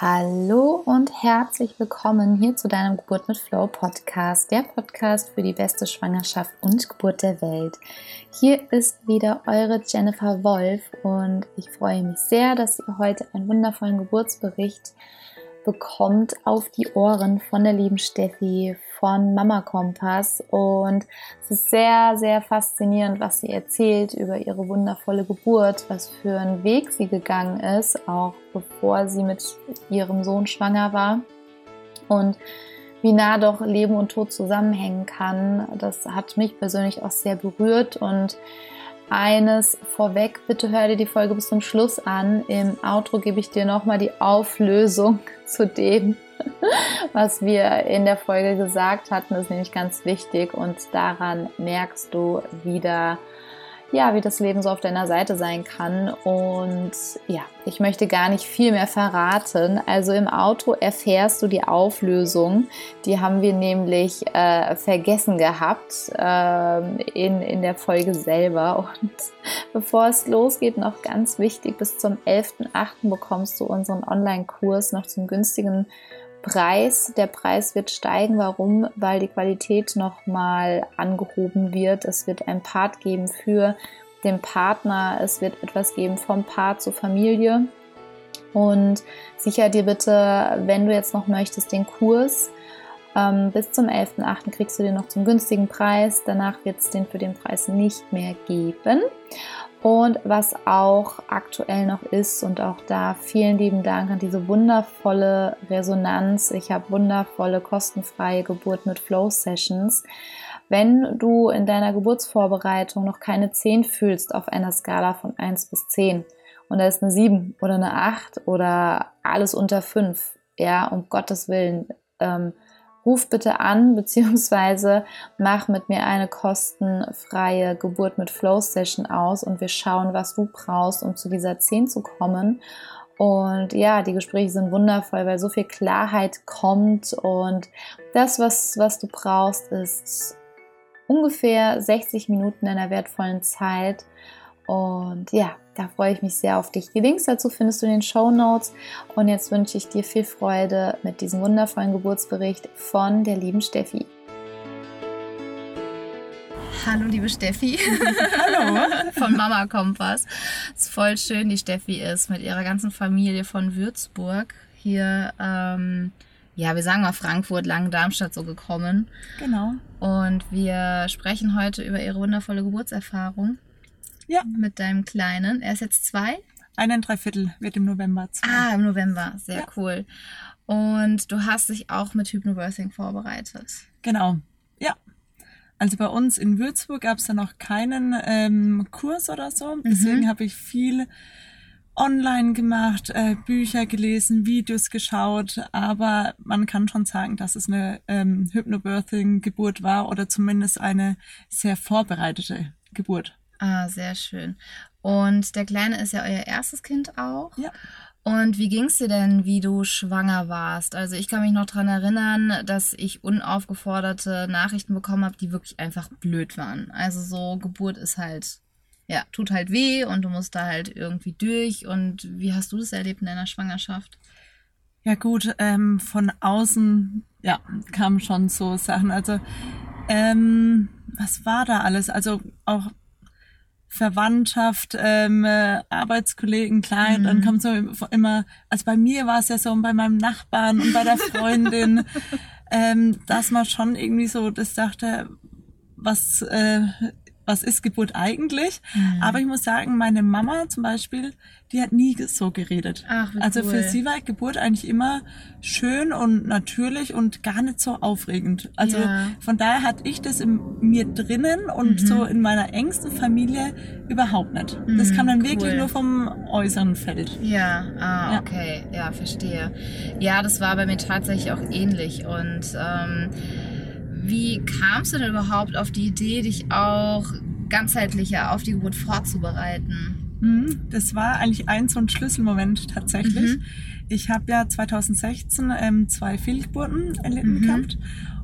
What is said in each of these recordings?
Hallo und herzlich willkommen hier zu deinem Geburt mit Flow Podcast, der Podcast für die beste Schwangerschaft und Geburt der Welt. Hier ist wieder eure Jennifer Wolf und ich freue mich sehr, dass ihr heute einen wundervollen Geburtsbericht bekommt auf die Ohren von der lieben Steffi von Mama Kompass und es ist sehr, sehr faszinierend, was sie erzählt über ihre wundervolle Geburt, was für einen Weg sie gegangen ist, auch bevor sie mit ihrem Sohn schwanger war und wie nah doch Leben und Tod zusammenhängen kann. Das hat mich persönlich auch sehr berührt und eines vorweg, bitte hör dir die Folge bis zum Schluss an. Im Outro gebe ich dir nochmal die Auflösung zu dem, was wir in der Folge gesagt hatten. Das ist nämlich ganz wichtig und daran merkst du wieder, ja, wie das Leben so auf deiner Seite sein kann. Und ja, ich möchte gar nicht viel mehr verraten. Also im Auto erfährst du die Auflösung. Die haben wir nämlich äh, vergessen gehabt äh, in, in der Folge selber. Und bevor es losgeht, noch ganz wichtig, bis zum 11.8. bekommst du unseren Online-Kurs noch zum günstigen Preis. Der Preis wird steigen. Warum? Weil die Qualität nochmal angehoben wird. Es wird ein Part geben für den Partner. Es wird etwas geben vom Paar zur Familie. Und sicher dir bitte, wenn du jetzt noch möchtest, den Kurs. Ähm, bis zum 11.8. kriegst du den noch zum günstigen Preis. Danach wird es den für den Preis nicht mehr geben. Und was auch aktuell noch ist und auch da vielen lieben Dank an diese wundervolle Resonanz. Ich habe wundervolle kostenfreie Geburt mit Flow Sessions. Wenn du in deiner Geburtsvorbereitung noch keine 10 fühlst auf einer Skala von 1 bis 10 und da ist eine 7 oder eine 8 oder alles unter 5, ja, um Gottes Willen, ähm, ruf bitte an beziehungsweise mach mit mir eine kostenfreie Geburt mit Flow Session aus und wir schauen, was du brauchst, um zu dieser 10 zu kommen. Und ja, die Gespräche sind wundervoll, weil so viel Klarheit kommt und das, was, was du brauchst, ist ungefähr 60 Minuten deiner wertvollen Zeit. Und ja, da freue ich mich sehr auf dich. Die Links dazu findest du in den Show Notes. Und jetzt wünsche ich dir viel Freude mit diesem wundervollen Geburtsbericht von der lieben Steffi. Hallo, liebe Steffi. Hallo. von Mama Kompass. Es ist voll schön, die Steffi ist mit ihrer ganzen Familie von Würzburg hier, ähm, ja, wir sagen mal Frankfurt, Langen-Darmstadt so gekommen. Genau. Und wir sprechen heute über ihre wundervolle Geburtserfahrung. Ja. Mit deinem Kleinen. Er ist jetzt zwei? Einen Dreiviertel wird im November zwei. Ah, im November. Sehr ja. cool. Und du hast dich auch mit Hypnobirthing vorbereitet. Genau. Ja. Also bei uns in Würzburg gab es ja noch keinen ähm, Kurs oder so. Mhm. Deswegen mhm. habe ich viel online gemacht, äh, Bücher gelesen, Videos geschaut, aber man kann schon sagen, dass es eine ähm, Hypnobirthing-Geburt war oder zumindest eine sehr vorbereitete Geburt. Ah, sehr schön. Und der Kleine ist ja euer erstes Kind auch. Ja. Und wie ging es dir denn, wie du schwanger warst? Also ich kann mich noch daran erinnern, dass ich unaufgeforderte Nachrichten bekommen habe, die wirklich einfach blöd waren. Also so Geburt ist halt, ja, tut halt weh und du musst da halt irgendwie durch. Und wie hast du das erlebt in deiner Schwangerschaft? Ja gut, ähm, von außen, ja, kamen schon so Sachen. Also ähm, was war da alles? Also auch Verwandtschaft, ähm, äh, Arbeitskollegen, klein, mhm. dann kommt so immer, also bei mir war es ja so und bei meinem Nachbarn und bei der Freundin, ähm, dass man schon irgendwie so das dachte, was äh, was ist Geburt eigentlich. Mhm. Aber ich muss sagen, meine Mama zum Beispiel, die hat nie so geredet. Ach, wie also cool. für sie war Geburt eigentlich immer schön und natürlich und gar nicht so aufregend. Also ja. von daher hatte ich das in mir drinnen und mhm. so in meiner engsten Familie überhaupt nicht. Mhm, das kam dann cool. wirklich nur vom äußeren Feld. Ja, ah, ja. okay, ja, verstehe. Ja, das war bei mir tatsächlich auch ähnlich und ähm, wie kamst du denn überhaupt auf die Idee, dich auch ganzheitlicher auf die Geburt vorzubereiten? Mhm, das war eigentlich ein so ein Schlüsselmoment tatsächlich. Mhm. Ich habe ja 2016 ähm, zwei Fehlgeburten erlitten mhm. gehabt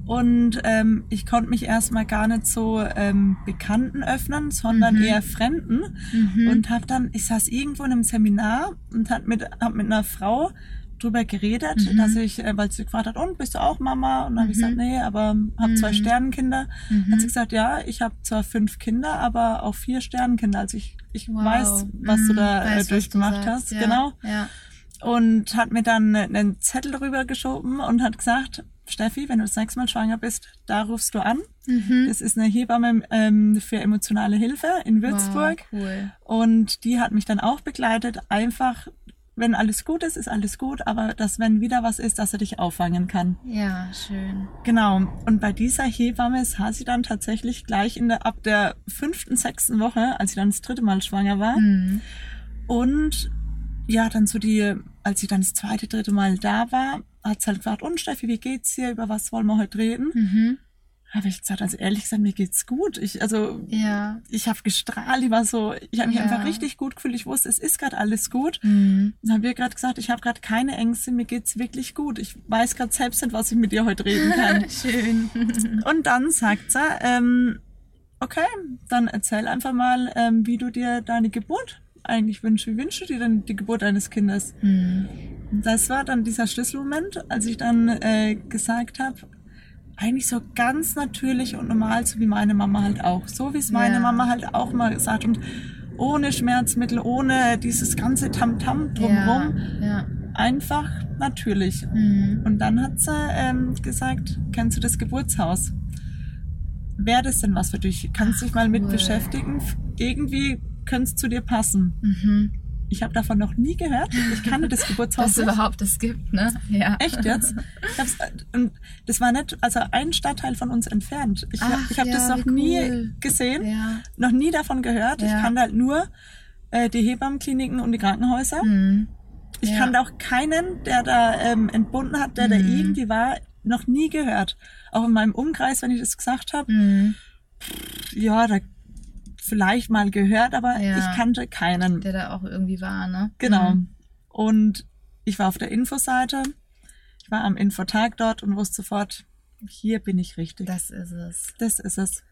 und ähm, ich konnte mich erstmal gar nicht so ähm, Bekannten öffnen, sondern mhm. eher Fremden. Mhm. Und habe dann, ich saß irgendwo in einem Seminar und hab mit, hab mit einer Frau drüber geredet, Mhm. dass ich, äh, weil sie gefragt hat, und bist du auch Mama? Und dann habe ich Mhm. gesagt, nee, aber habe zwei Mhm. Sternenkinder. Mhm. Hat sie gesagt, ja, ich habe zwar fünf Kinder, aber auch vier Sternenkinder. Also ich, ich Wow. weiß, was du Mhm. da Weiß, äh, du durchgemacht sagst, hast. ja. Genau. Ja. Und hat mir dann einen Zettel rübergeschoben und hat gesagt, Steffi, wenn du das nächste Mal schwanger bist, da rufst du an. Mhm. Das ist eine Hebamme ähm, für emotionale Hilfe in Würzburg. Wow, cool. Und die hat mich dann auch begleitet. Einfach, wenn alles gut ist, ist alles gut, aber dass, wenn wieder was ist, dass er dich auffangen kann. Ja, schön. Genau. Und bei dieser Hebamme sah sie dann tatsächlich gleich in der, ab der fünften, sechsten Woche, als sie dann das dritte Mal schwanger war. Mhm. Und ja, dann so die, als sie dann das zweite, dritte Mal da war, hat sie halt gefragt, und Steffi, wie geht's dir? Über was wollen wir heute reden? Mhm. Habe ich gesagt, also ehrlich gesagt, mir geht's gut. Ich, also, Ja. ich habe gestrahlt, ich war so, ich habe mich Ja. einfach richtig gut gefühlt. Ich wusste, es ist gerade alles gut. Mhm. Dann haben wir gerade gesagt, ich habe gerade keine Ängste, mir geht's wirklich gut. Ich weiß gerade selbst nicht, was ich mit dir heute reden kann. Schön. Und dann sagt sie, ähm, okay, dann erzähl einfach mal, ähm, wie du dir deine Geburt eigentlich wünschst. Wie wünschst du dir denn die Geburt deines Kindes? Mhm. Das war dann dieser Schlüsselmoment, als ich dann äh, gesagt habe, eigentlich so ganz natürlich und normal, so wie meine Mama halt auch. So wie es meine Ja. Mama halt auch mal gesagt und ohne Schmerzmittel, ohne dieses ganze Tamtam drumherum. Ja. ja. Einfach natürlich. Mhm. Und dann hat sie ähm, gesagt, kennst du das Geburtshaus? Wäre das denn was für dich? Kannst dich mal mit cool. beschäftigen? Irgendwie könnte es zu dir passen. Mhm. Ich habe davon noch nie gehört. Ich kannte das Geburtshaus Dass es überhaupt das gibt, ne? Ja. Echt jetzt? Ich äh, das war nicht, also ein Stadtteil von uns entfernt. Ich, hab- ich habe ja, das noch wie nie cool. gesehen, Ja. noch nie davon gehört. Ich Ja. kannte halt nur äh, die Hebammenkliniken und die Krankenhäuser. Mhm. Ich Ja. kannte auch keinen, der da ähm, entbunden hat, der da Mhm. irgendwie war, noch nie gehört. Auch in meinem Umkreis, wenn ich das gesagt habe, Mhm. ja, da vielleicht mal gehört, aber Ja. ich kannte keinen. Der da auch irgendwie war, ne? Genau. Mhm. Und ich war auf der Infoseite, ich war am Infotag dort und wusste sofort, hier bin ich richtig. Das ist es. Das ist es.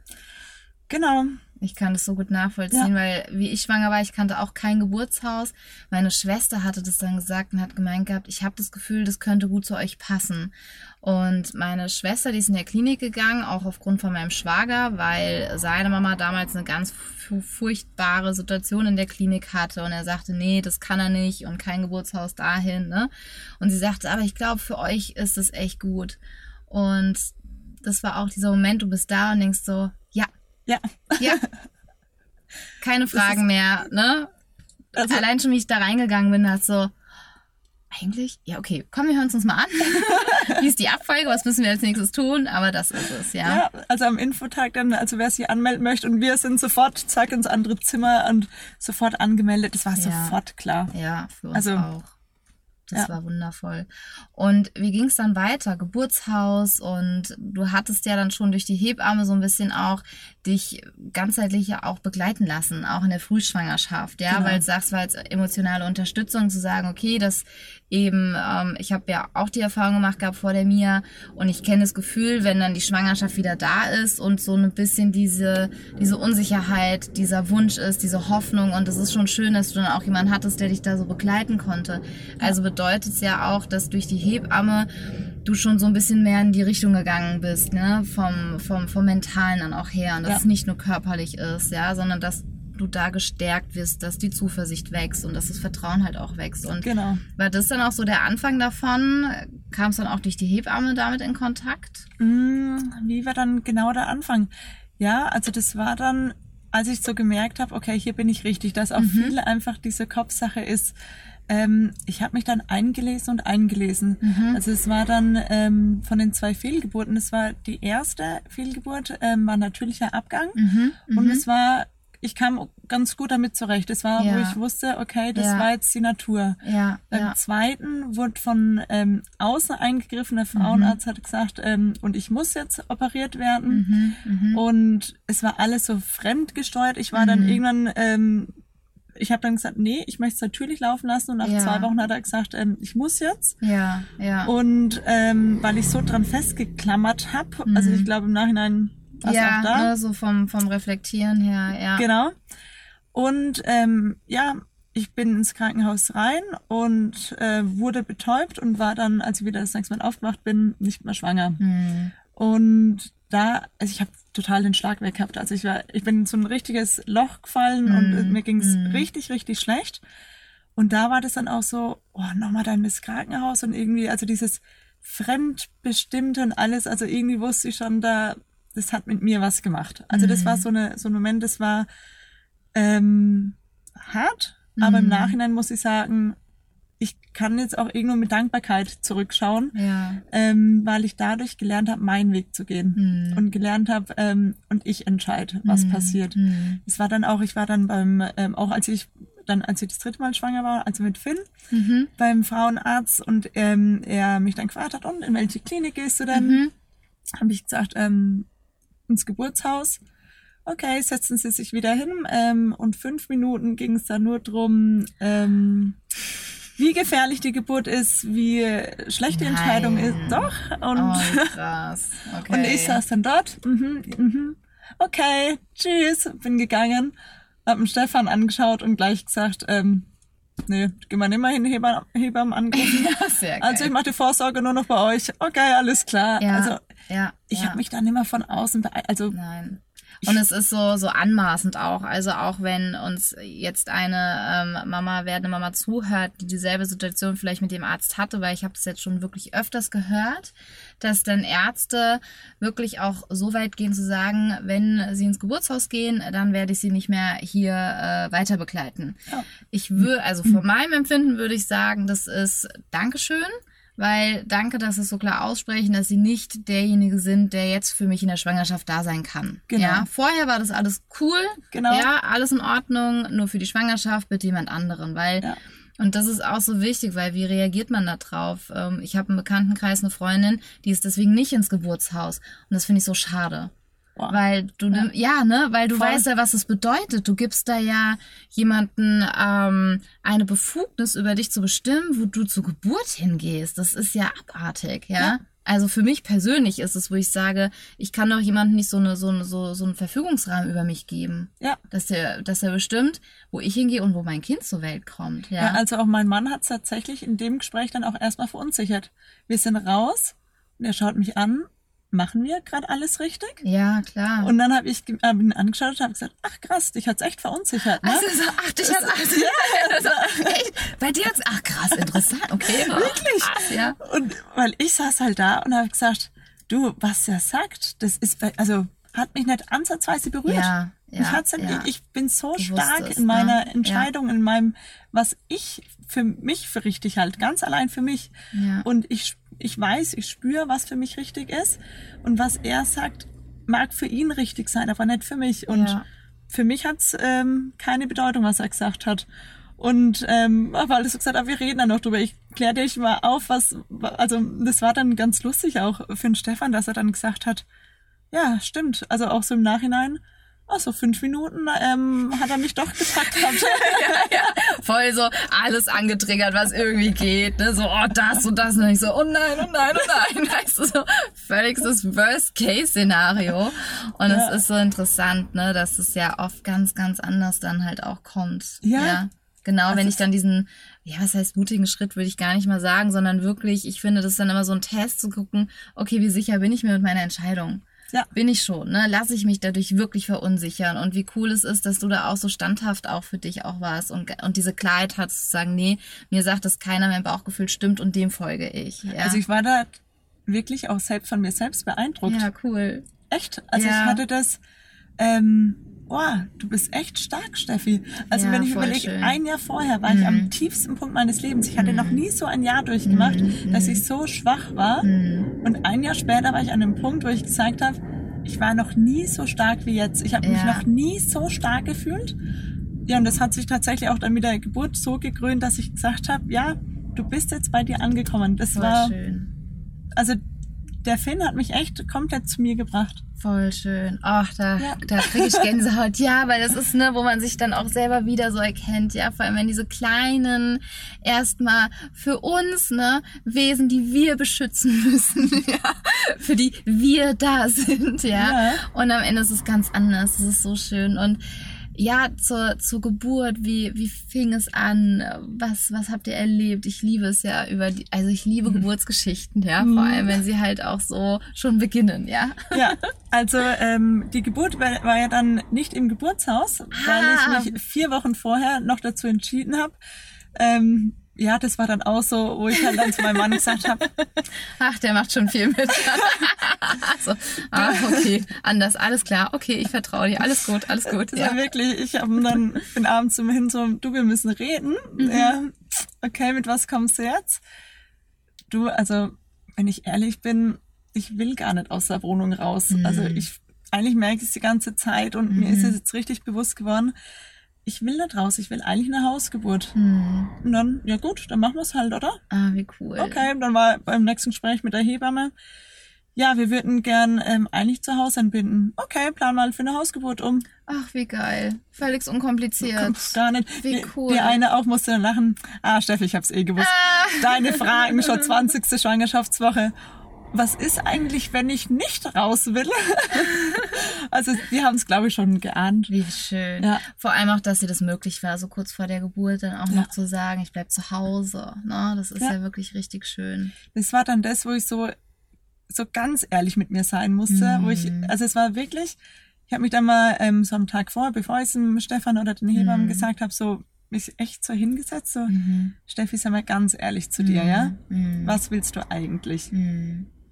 Genau. Ich kann das so gut nachvollziehen, Ja. weil wie ich schwanger war, ich kannte auch kein Geburtshaus. Meine Schwester hatte das dann gesagt und hat gemeint gehabt, ich habe das Gefühl, das könnte gut zu euch passen. Und meine Schwester, die ist in der Klinik gegangen, auch aufgrund von meinem Schwager, weil seine Mama damals eine ganz fu- furchtbare Situation in der Klinik hatte und er sagte, nee, das kann er nicht und kein Geburtshaus dahin. Ne? Und sie sagte, aber ich glaube, für euch ist es echt gut. Und das war auch dieser Moment, du bist da und denkst so, ja, Ja. Keine Fragen mehr, ne? Also, Allein schon, wie ich da reingegangen bin, hat so, eigentlich, ja, okay, komm, wir hören es uns mal an. wie ist die Abfolge? Was müssen wir als nächstes tun? Aber das ist es, ja. ja, also am Infotag dann, also wer sich anmelden möchte und wir sind sofort, zack, ins andere Zimmer und sofort angemeldet. Das war Ja. sofort klar. Ja, für uns Also, auch. Das ja. war wundervoll. Und wie ging es dann weiter? Geburtshaus und du hattest ja dann schon durch die Hebamme so ein bisschen auch dich ganzheitlich ja auch begleiten lassen, auch in der Frühschwangerschaft, ja, Genau. weil du sagst, war jetzt emotionale Unterstützung zu sagen, okay, das eben, ähm, ich habe ja auch die Erfahrung gemacht gehabt vor der Mia und ich kenne das Gefühl, wenn dann die Schwangerschaft wieder da ist und so ein bisschen diese, diese Unsicherheit, dieser Wunsch ist, diese Hoffnung und es ist schon schön, dass du dann auch jemanden hattest, der dich da so begleiten konnte. Also bedeutet es ja auch, dass durch die Hebamme du schon so ein bisschen mehr in die Richtung gegangen bist, ne, vom, vom, vom Mentalen dann auch her und dass Ja. es nicht nur körperlich ist, ja, sondern dass du da gestärkt wirst, dass die Zuversicht wächst und dass das Vertrauen halt auch wächst und Genau. war das dann auch so der Anfang davon? Kam es dann auch durch die Hebamme damit in Kontakt? Mm, Wie war dann genau der Anfang? Ja, also das war dann, als ich so gemerkt habe, okay, hier bin ich richtig, dass auch Mhm. viel einfach diese Kopfsache ist. Ähm, ich habe mich dann eingelesen und eingelesen. Mhm. Also es war dann ähm, von den zwei Fehlgeburten, das war die erste Fehlgeburt, ähm, war natürlicher Abgang Mhm. und es war, ich kam ganz gut damit zurecht. Es war, wo Ja. ich wusste, okay, das Ja. war jetzt die Natur. Ja, Beim ja. zweiten wurde von ähm, außen eingegriffen. Der Frauenarzt hat gesagt, ähm, und ich muss jetzt operiert werden. Mhm. Mhm. Und es war alles so fremdgesteuert. Ich war dann Mhm. irgendwann, ähm, ich habe dann gesagt, nee, ich möchte es natürlich laufen lassen. Und nach Ja. zwei Wochen hat er gesagt, ähm, ich muss jetzt. Ja, ja. Und ähm, weil ich so dran festgeklammert habe, also Mhm. ich glaube im Nachhinein war es ja, auch da. ne, so vom, vom Reflektieren her, ja. Genau. Und ähm, ja, ich bin ins Krankenhaus rein und äh, wurde betäubt und war dann, als ich wieder das nächste Mal aufgewacht bin, nicht mehr schwanger. Hm. Und da, also ich habe total den Schlag weg gehabt. Also ich war, ich bin in so ein richtiges Loch gefallen Mm, und mir ging's mm. richtig, richtig schlecht. Und da war das dann auch so, oh, nochmal dann ins Krankenhaus und irgendwie, also dieses Fremdbestimmte und alles, also irgendwie wusste ich schon, da, das hat mit mir was gemacht. Also das war so eine, so ein Moment, das war ähm, hart, aber im Mhm. Nachhinein muss ich sagen, ich kann jetzt auch irgendwo mit Dankbarkeit zurückschauen Ja. ähm, weil ich dadurch gelernt habe, meinen Weg zu gehen Hm. und gelernt habe ähm, und ich entscheide, was Hm. passiert. Hm. Es war dann auch, ich war dann beim, ähm, auch als ich dann, als ich das dritte Mal schwanger war, also mit Finn, Mhm. beim Frauenarzt und ähm, er mich dann gefragt hat, und in welche Klinik gehst du denn? Mhm. Habe ich gesagt, ähm, ins Geburtshaus. Okay, setzen Sie sich wieder hin ähm, und fünf Minuten ging es dann nur drum, ähm, wie gefährlich die Geburt ist, wie schlecht die Entscheidung ist. Doch. Und, Oh, krass. Okay. und ich saß dann dort. Mhm, mhm. Okay, tschüss, bin gegangen, hab den Stefan angeschaut und gleich gesagt, ähm, nee, geh mal nicht mehr hin, Hebammen, Hebammen anrufen. Ja, sehr geil. Also ich mache die Vorsorge nur noch bei euch. Okay, alles klar. ja, Also ja, ich ja. habe mich da nicht mehr von außen also Nein. Und es ist so, so anmaßend auch. Also auch wenn uns jetzt eine ähm, Mama, werdende Mama zuhört, die dieselbe Situation vielleicht mit dem Arzt hatte, weil ich habe das jetzt schon wirklich öfters gehört, dass dann Ärzte wirklich auch so weit gehen zu sagen, wenn sie ins Geburtshaus gehen, dann werde ich sie nicht mehr hier äh, weiter begleiten. Ja. Ich würde, also von meinem Empfinden würde ich sagen, das ist Dankeschön. Weil danke, dass Sie es so klar aussprechen, dass Sie nicht derjenige sind, der jetzt für mich in der Schwangerschaft da sein kann. Genau. Ja, vorher war das alles cool. Genau. Ja, alles in Ordnung. Nur für die Schwangerschaft bitte jemand anderen, weil Ja. und das ist auch so wichtig, weil wie reagiert man da drauf? Ähm, Ich habe im Bekanntenkreis eine Freundin, die ist deswegen nicht ins Geburtshaus und das finde ich so schade. Boah. Weil du, ja. ja, ne, weil du Voll. weißt ja, was es bedeutet. Du gibst da ja jemanden ähm, eine Befugnis über dich zu bestimmen, wo du zur Geburt hingehst. Das ist ja abartig, ja. Ja. Also für mich persönlich ist es, wo ich sage, ich kann doch jemandem nicht so eine so eine, so so einen Verfügungsrahmen über mich geben, ja. dass er dass er bestimmt, wo ich hingehe und wo mein Kind zur Welt kommt, ja. Ja, also auch mein Mann hat es tatsächlich in dem Gespräch dann auch erstmal verunsichert. Wir sind raus und er schaut mich an, machen wir gerade alles richtig? ja, klar. Und dann habe ich hab ihn angeschaut und habe gesagt, ach krass, dich hat's echt verunsichert, ne? Also so, ach, dich hat's, also, so, echt? Bei dir hat's, ach krass, interessant, okay. Wirklich? Krass, ja. Und weil ich saß halt da und habe gesagt, du, was er sagt, das ist, also hat mich nicht ansatzweise berührt. Ja, ja, ich, ja. ich bin so Du stark wusstest, in meiner ne? Entscheidung, in meinem, was ich für mich für richtig halte, ganz allein für mich. Und ich, ich weiß, ich spüre, was für mich richtig ist. Und was er sagt, mag für ihn richtig sein, aber nicht für mich. Und für mich hat's ähm, keine Bedeutung, was er gesagt hat. Und ähm, aber alles so gesagt, aber wir reden dann noch drüber. Ich kläre dich mal auf, was, also das war dann ganz lustig auch für den Stefan, dass er dann gesagt hat, ja, stimmt. Also auch so im Nachhinein, ach so fünf Minuten ähm, hat er mich doch gepackt. Hat. Voll so alles angetriggert, was irgendwie geht. Ne? So, oh, das und das. Und ich so, oh nein, oh nein, oh nein. Weißt du, so völlig das Worst-Case-Szenario. Und Ja. es ist so interessant, ne, dass es ja oft ganz, ganz anders dann halt auch kommt. Ja. Genau, Also wenn ich dann diesen, ja, was heißt mutigen Schritt, würde ich gar nicht mal sagen, sondern wirklich, ich finde, das ist dann immer so ein Test zu gucken, okay, wie sicher bin ich mir mit meiner Entscheidung? Ja. Bin ich schon, ne? Lasse ich mich dadurch wirklich verunsichern und wie cool es ist, dass du da auch so standhaft auch für dich auch warst und, und diese Klarheit hattest zu sagen, nee, mir sagt das keiner, mein Bauchgefühl stimmt und dem folge ich. Ja, Also ich war da wirklich auch selbst von mir selbst beeindruckt. ja cool. Echt? Also Ja. ich hatte das, ähm, boah, du bist echt stark, Steffi. Also Ja, wenn ich überlege, schön. ein Jahr vorher war ich Mhm. am tiefsten Punkt meines Lebens. Ich hatte noch nie so ein Jahr durchgemacht, Mhm. dass ich so schwach war. Mhm. Und ein Jahr später war ich an einem Punkt, wo ich gesagt habe, ich war noch nie so stark wie jetzt. Ich habe mich Ja. noch nie so stark gefühlt. Ja, und das hat sich tatsächlich auch dann mit der Geburt so gekrönt, dass ich gesagt habe, ja, du bist jetzt bei dir angekommen. Das Voll war, schön. also der Finn hat mich echt komplett zu mir gebracht. Voll schön. Ach, da, Ja. da kriege ich Gänsehaut. Ja, weil das ist, ne, wo man sich dann auch selber wieder so erkennt. Ja, vor allem wenn diese kleinen, erstmal für uns, ne, Wesen, die wir beschützen müssen, ja, für die wir da sind, ja. Ja. Und am Ende ist es ganz anders. Das ist so schön. Und ja, zur, zur Geburt, wie, wie fing es an? Was, was habt ihr erlebt? Ich liebe es ja über die, also ich liebe mhm. Geburtsgeschichten, ja, vor allem, wenn sie halt auch so schon beginnen, ja. Ja, also ähm, die Geburt war, war ja dann nicht im Geburtshaus, weil ah. ich mich vier Wochen vorher noch dazu entschieden habe, ähm, ja, das war dann auch so, wo ich halt dann zu meinem Mann gesagt habe. Ach, der macht schon viel mit. so, ah, okay, anders, alles klar, okay, ich vertraue dir, alles gut, alles gut. Ja. war wirklich, ich habe dann bin abends zum hin so, du, wir müssen reden. Mhm. Ja, okay, mit was kommst du jetzt? Du, also, wenn ich ehrlich bin, ich will gar nicht aus der Wohnung raus. Mhm. Also ich, eigentlich merke ich es die ganze Zeit und mhm. mir ist es jetzt richtig bewusst geworden ich will nicht raus, ich will eigentlich eine Hausgeburt. Hm. Und dann, ja gut, dann machen wir es halt, oder? Ah, wie cool. Okay, dann war beim nächsten Gespräch mit der Hebamme, ja, wir würden gern ähm, eigentlich zu Hause entbinden. Okay, plan mal für eine Hausgeburt um. Ach, wie geil. Völlig unkompliziert. Gar nicht. Wie cool. Die, eine auch musste dann lachen. Ah, Steffi, ich hab's eh gewusst. Ah. Deine Fragen schon 20. Schwangerschaftswoche was ist eigentlich, wenn ich nicht raus will? also die haben es, glaube ich, schon geahnt. Wie schön. Ja. Vor allem auch, dass sie das möglich war, so kurz vor der Geburt dann auch ja. noch zu sagen, ich bleib zu Hause. Ne? Das ist ja. ja. wirklich richtig schön. Das war dann das, wo ich so, so ganz ehrlich mit mir sein musste. Mhm. Wo ich, mhm. also es war wirklich, ich habe mich dann mal ähm, so am Tag vor, bevor ich es dem Stefan oder den Hebammen mhm. gesagt habe, so mich echt so hingesetzt, so, mhm. Steffi, sag mal ganz ehrlich zu dir, ja? Mhm. Was willst du eigentlich?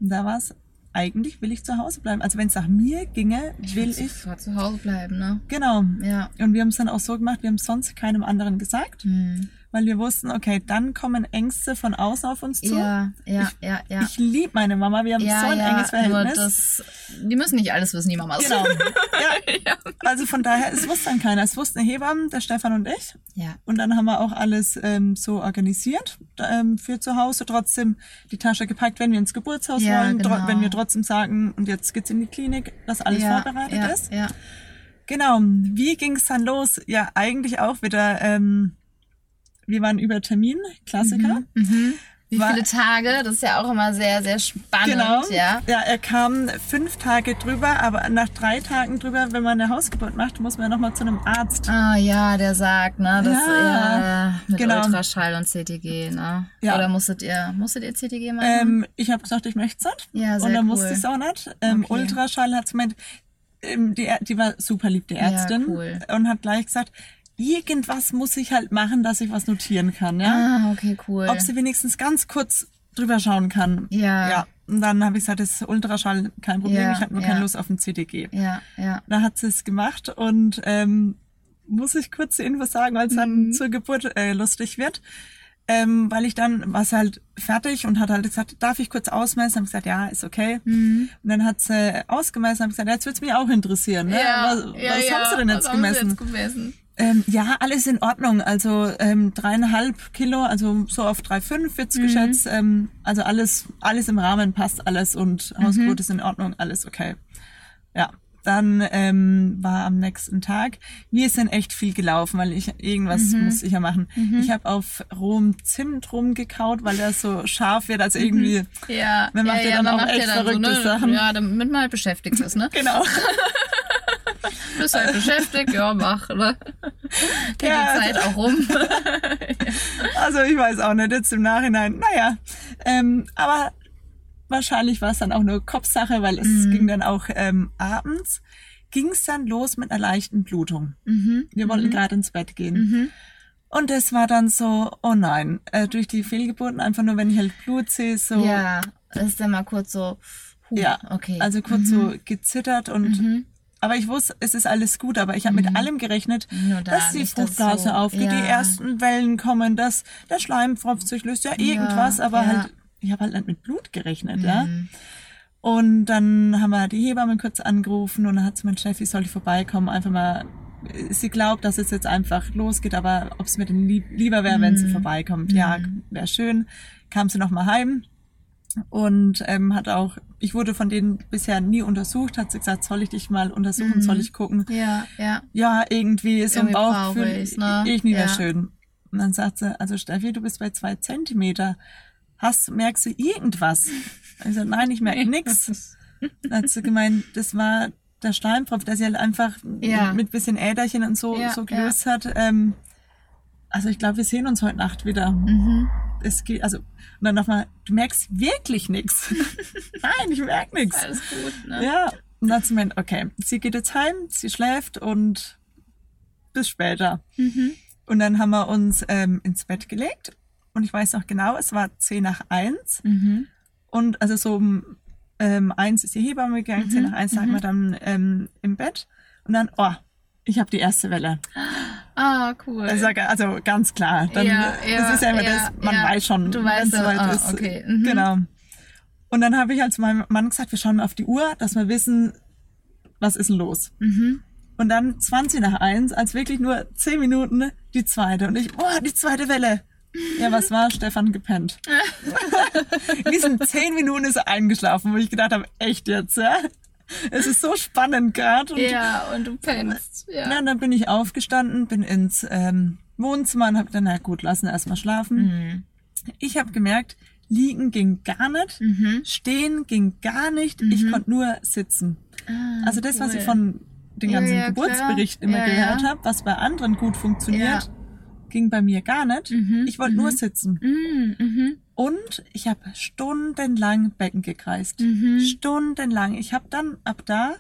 Und da war es, eigentlich will ich zu Hause bleiben. Also wenn es nach mir ginge, ich will ich. Sofort zu Hause bleiben, ne? Genau. Ja. Und wir haben es dann auch so gemacht, wir haben es sonst keinem anderen gesagt. Mhm weil wir wussten, okay, dann kommen Ängste von außen auf uns zu. Ja, ja, ich, ja, ja. Ich liebe meine Mama, wir haben ja, so ein ja, enges Verhältnis. Das, die müssen nicht alles wissen, die Mamas. Genau. ja. Also von daher, es wusste dann keiner. Es wussten Hebammen, der Stefan und ich. Ja. Und dann haben wir auch alles ähm, so organisiert ähm, für zu Hause. Trotzdem die Tasche gepackt, wenn wir ins Geburtshaus ja, wollen. Genau. Wenn wir trotzdem sagen, und jetzt geht's in die Klinik, dass alles vorbereitet ja, ist. Ja. Genau. Wie ging's dann los? Ja, eigentlich auch wieder... Ähm, wir waren über Termin, Klassiker. Mhm. Mhm. Wie war, viele Tage? Das ist ja auch immer sehr, sehr spannend. Genau. Ja, ja er kam fünf Tage drüber, aber nach drei Tagen drüber, wenn man eine Hausgeburt macht, muss man ja nochmal zu einem Arzt. Ah ja, der sagt, ne, das ja, äh, mit genau. Ultraschall und CTG, ne? Ja. Oder musstet ihr, musstet ihr CTG machen? Ähm, ich habe gesagt, ich möchte es nicht. Ja, sehr Und dann cool. musste ich es auch nicht. Ähm, okay. Ultraschall hat gemeint, ähm, die, die war super lieb, die Ärztin. Ja, cool. Und hat gleich gesagt, irgendwas muss ich halt machen, dass ich was notieren kann, ja. Ah, okay, cool. Ob sie wenigstens ganz kurz drüber schauen kann. Ja. Ja. Und dann habe ich gesagt, das ist Ultraschall kein Problem, ja, ich habe nur ja. keine Lust auf ein CTG. Ja, ja. Da hat sie es gemacht und ähm, muss ich kurz die Info sagen, weil es mhm. dann zur Geburt äh, lustig wird. Ähm, weil ich dann war halt fertig und hat halt gesagt, darf ich kurz ausmessen? Hab ich gesagt, ja, ist okay. Mhm. Und dann hat sie ausgemessen, habe ich gesagt, jetzt wird's mich auch interessieren. Ne? Ja, was ja, was ja. haben sie denn jetzt was gemessen? Haben sie jetzt gemessen? Ähm, ja, alles in Ordnung. Also ähm, dreieinhalb Kilo, also so auf 3,5 wird's mhm. geschätzt. Ähm, also alles, alles im Rahmen passt alles und mhm. Hausgeburt ist in Ordnung, alles okay. Ja, dann ähm, war am nächsten Tag, wir sind echt viel gelaufen, weil ich irgendwas mhm. muss ich ja machen. Mhm. Ich habe auf rohem Zimt rumgekaut, weil der so scharf wird, also irgendwie, ja, man macht ja, ja, dann auch echt verrückte so, ne, Sachen. Ja, damit man halt beschäftigt ist, ne? genau. Bist halt beschäftigt, ja, mach, ne? Geht ja, die Zeit also, auch rum. also ich weiß auch nicht, jetzt im Nachhinein, naja. Ähm, aber wahrscheinlich war es dann auch nur Kopfsache, weil es mhm. ging dann auch ähm, abends, ging es dann los mit einer leichten Blutung. Mhm. Wir wollten mhm. gerade ins Bett gehen. Mhm. Und es war dann so, oh nein, äh, durch die Fehlgeburten, einfach nur wenn ich halt Blut sehe, so. Ja, das ist dann mal kurz so, huh, ja, okay. Also kurz so mhm. gezittert und mhm. Aber ich wusste, es ist alles gut, aber ich habe mhm. mit allem gerechnet, da, dass die Fruchtblase so, aufgeht, ja. die ersten Wellen kommen, dass der Schleim sich löst, ja irgendwas, ja, aber ja. halt, ich habe halt nicht mit Blut gerechnet, mhm. ja. Und dann haben wir die Hebamme kurz angerufen und dann hat sie mein Chef, ich soll ich vorbeikommen, einfach mal, sie glaubt, dass es jetzt einfach losgeht, aber ob es mir denn lieb, lieber wäre, mhm. wenn sie mhm. vorbeikommt. Ja, mhm. wäre schön. Kam sie noch mal heim und ähm, hat auch, ich wurde von denen bisher nie untersucht, hat sie gesagt, soll ich dich mal untersuchen, mhm. soll ich gucken? Ja, ja. Ja, irgendwie so ein Bauchgefühl, ich, ne? ich nie ja. schön. Und dann sagt sie, also Steffi, du bist bei zwei Zentimeter. Hast, merkst du irgendwas? Ich so, nein, ich merke nix. Dann hat sie gemeint, das war der Steinpropf, der sie halt einfach Ja. mit bisschen Äderchen und so, Ja, so gelöst hat. Ähm, also ich glaube, wir sehen uns heute Nacht wieder. Mhm. Es geht, also, und dann nochmal, du merkst wirklich nichts. Nein, ich merk nichts. Alles gut, ne? Ja. Und dann hat sie gemeint, okay, sie geht jetzt heim, sie schläft und bis später. Mhm. Und dann haben wir uns ähm, ins Bett gelegt. Und ich weiß noch genau, es war 10 nach 1. Mhm. Und also so um ähm, eins ist die Hebamme gegangen, Mhm, 10 nach 1 lagen wir dann ähm, im Bett. Und dann, oh, ich habe die erste Welle. Ah, cool. Also, also ganz klar. Dann, Ja, ja, das ist ja immer ja, das, man ja. weiß schon, Du weißt ja, soweit ah, ist. okay, mhm. Genau. Und dann habe ich halt zu meinem Mann gesagt, wir schauen mal auf die Uhr, dass wir wissen, was ist denn los. Mhm. Und dann 20 nach 1, als wirklich nur 10 Minuten, die zweite. Und ich, boah, die zweite Welle. Ja, was war? Stefan gepennt. In diesen 10 Minuten ist er eingeschlafen, wo ich gedacht habe, echt jetzt, ja? Es ist so spannend gerade. Ja, und du pennst. Ja. ja, und dann bin ich aufgestanden, bin ins ähm, Wohnzimmer und habe dann, na gut, lassen erstmal schlafen. Mhm. Ich habe gemerkt, liegen ging gar nicht, Mhm. stehen ging gar nicht, ich konnte nur sitzen. Ah, Also das, was cool. ich von den Ja, ganzen ja, Geburtsberichten klar. immer Ja, gehört ja. habe, was bei anderen gut funktioniert, Ja. Ging bei mir gar nicht. Mhm, Ich wollte nur sitzen. Mhm, mhm, Und ich habe stundenlang Becken gekreist. Mhm. Stundenlang. Ich habe dann, ab da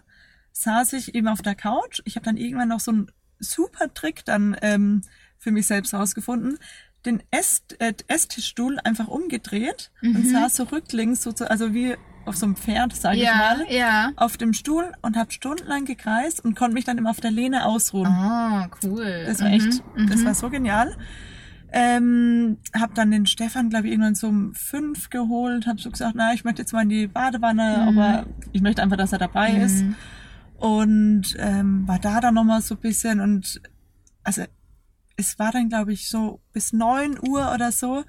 saß ich eben auf der Couch. Ich habe dann irgendwann noch so einen super Trick dann ähm, für mich selbst rausgefunden. Den Ess, äh, Esstischstuhl einfach umgedreht und saß so rücklings, so, zu- also wie auf so einem Pferd, sage ich Ja, mal, ja. auf dem Stuhl und habe stundenlang gekreist und konnte mich dann immer auf der Lehne ausruhen. Ah, cool. Das war Mhm, echt, das mhm. war so genial. Ähm, hab dann den Stefan, glaube ich, irgendwann so um fünf geholt, hab so gesagt, na, ich möchte jetzt mal in die Badewanne, aber ich möchte einfach, dass er dabei ist. Mhm. Und ähm, war da dann nochmal so ein bisschen und also es war dann, glaube ich, so bis neun Uhr oder so,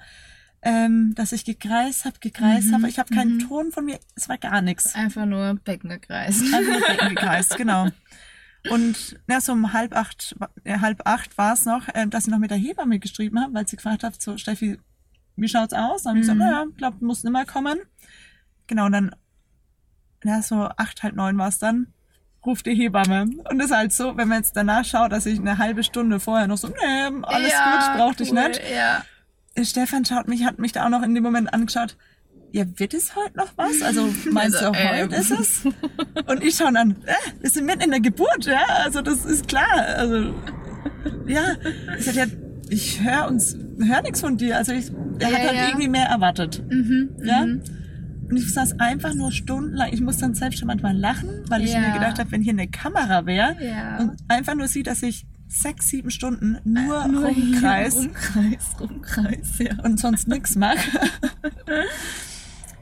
ähm, dass ich gekreist habe, gekreist Mhm, habe. Ich habe keinen Ton von mir, es war gar nichts. Einfach nur Becken gekreist. Einfach nur Becken gekreist, genau. Und ja, so um halb acht, äh, halb acht war es noch, äh, dass ich noch mit der Hebamme geschrieben habe, weil sie gefragt hat, so Steffi, wie schaut's aus? Dann habe ich gesagt, Mhm. naja, glaub, muss nimmer kommen. Genau, und dann, ja, so acht, halb neun war es dann, ruft die Hebamme. Und das ist halt so, wenn man jetzt danach schaut, dass ich eine halbe Stunde vorher noch so, nee, alles Ja, gut, brauch dich cool, nicht. Ja. Äh, Stefan schaut mich, hat mich da auch noch in dem Moment angeschaut. Ja, wird es heute noch was? Also meinst Also, du, ähm. heute ist es? Und ich schaue dann, äh, wir sind mitten in der Geburt, ja, also das ist klar. Also ja, ich sag, ja, ich höre uns, höre nichts von dir. Also ich, er Ja, hat halt ja. irgendwie mehr erwartet. Mhm, Ja. mhm. Und ich saß einfach nur stundenlang. Ich muss dann selbst schon manchmal lachen, weil ich Ja. mir gedacht habe, wenn hier eine Kamera wäre Ja. und einfach nur sieht, dass ich sechs, sieben Stunden nur, Nur hier rumkreis Rumkreis, Rumkreis, ja. und sonst nichts mache.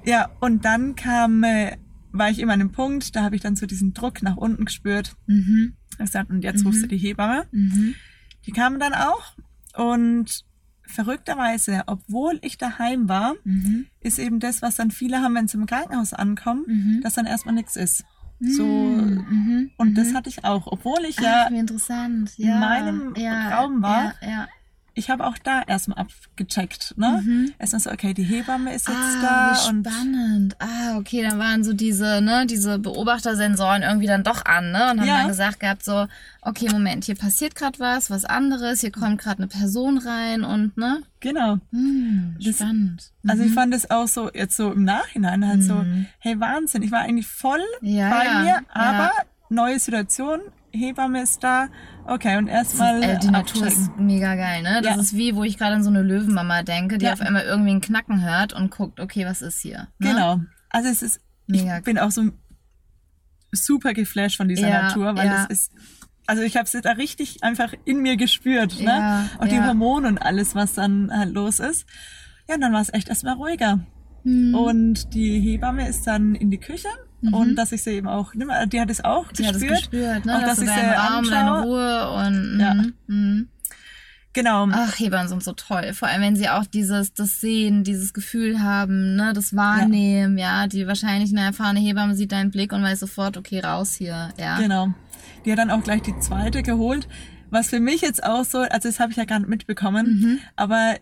ja, und dann kam, äh, war ich immer an einem Punkt, da habe ich dann so diesen Druck nach unten gespürt. Mhm. Ich gesagt, und jetzt rufst du die Hebamme. Mhm. Die kamen dann auch und verrückterweise, obwohl ich daheim war, Mhm. ist eben das, was dann viele haben, wenn sie im Krankenhaus ankommen, Mhm. dass dann erstmal nichts ist. So, Mhm. und das Mhm. hatte ich auch, obwohl ich ja, Ach. Ja. meinem ja, Raum war. Ja, ja. Ich habe auch da erstmal abgecheckt, ne? Mhm. Erstmal so, okay, die Hebamme ist jetzt ah, da spannend. Ah, okay, dann waren so diese, ne, diese Beobachtersensoren irgendwie dann doch an, ne? Und haben Ja. dann gesagt gehabt so, okay, Moment, hier passiert gerade was, was anderes, hier kommt gerade eine Person rein und, ne? genau. Hm, Das- spannend. Also ich Mhm. fand es auch so, jetzt so im Nachhinein halt so, Mhm. hey Wahnsinn, ich war eigentlich voll Ja, bei mir, aber ja. neue Situation, Hebamme ist da, okay, und erstmal äh, die Natur abchecken. ist mega geil, ne? Das Ja. ist wie, wo ich gerade an so eine Löwenmama denke, die Ja. auf einmal irgendwie einen Knacken hört und guckt, okay, was ist hier? Ne? Genau. Also es ist, Mega ich bin auch so super geflasht von dieser Ja, Natur, weil ja. es ist, also ich habe es da richtig einfach in mir gespürt, ne? Auch die. Hormone und alles, was dann halt los ist. Ja, und dann war es echt erstmal ruhiger. Hm. Und die Hebamme ist dann in die Küche und dass ich sie eben auch, ne, die hat es auch Mhm. Die hat es gespürt. gespürt, ne? Auch, dass dass ich sie deine anschaue. Ruhe und Ja. mhm, mhm. Genau. Ach, Hebammen sind so toll. Vor allem, wenn sie auch dieses, das Sehen, dieses Gefühl haben, ne, das Wahrnehmen, ja. Die wahrscheinlich eine erfahrene Hebamme sieht deinen Blick und weiß sofort, okay, raus hier, ja. Genau. Die hat dann auch gleich die zweite geholt. Was für mich jetzt auch so, also das habe ich ja gar nicht mitbekommen, Mhm. aber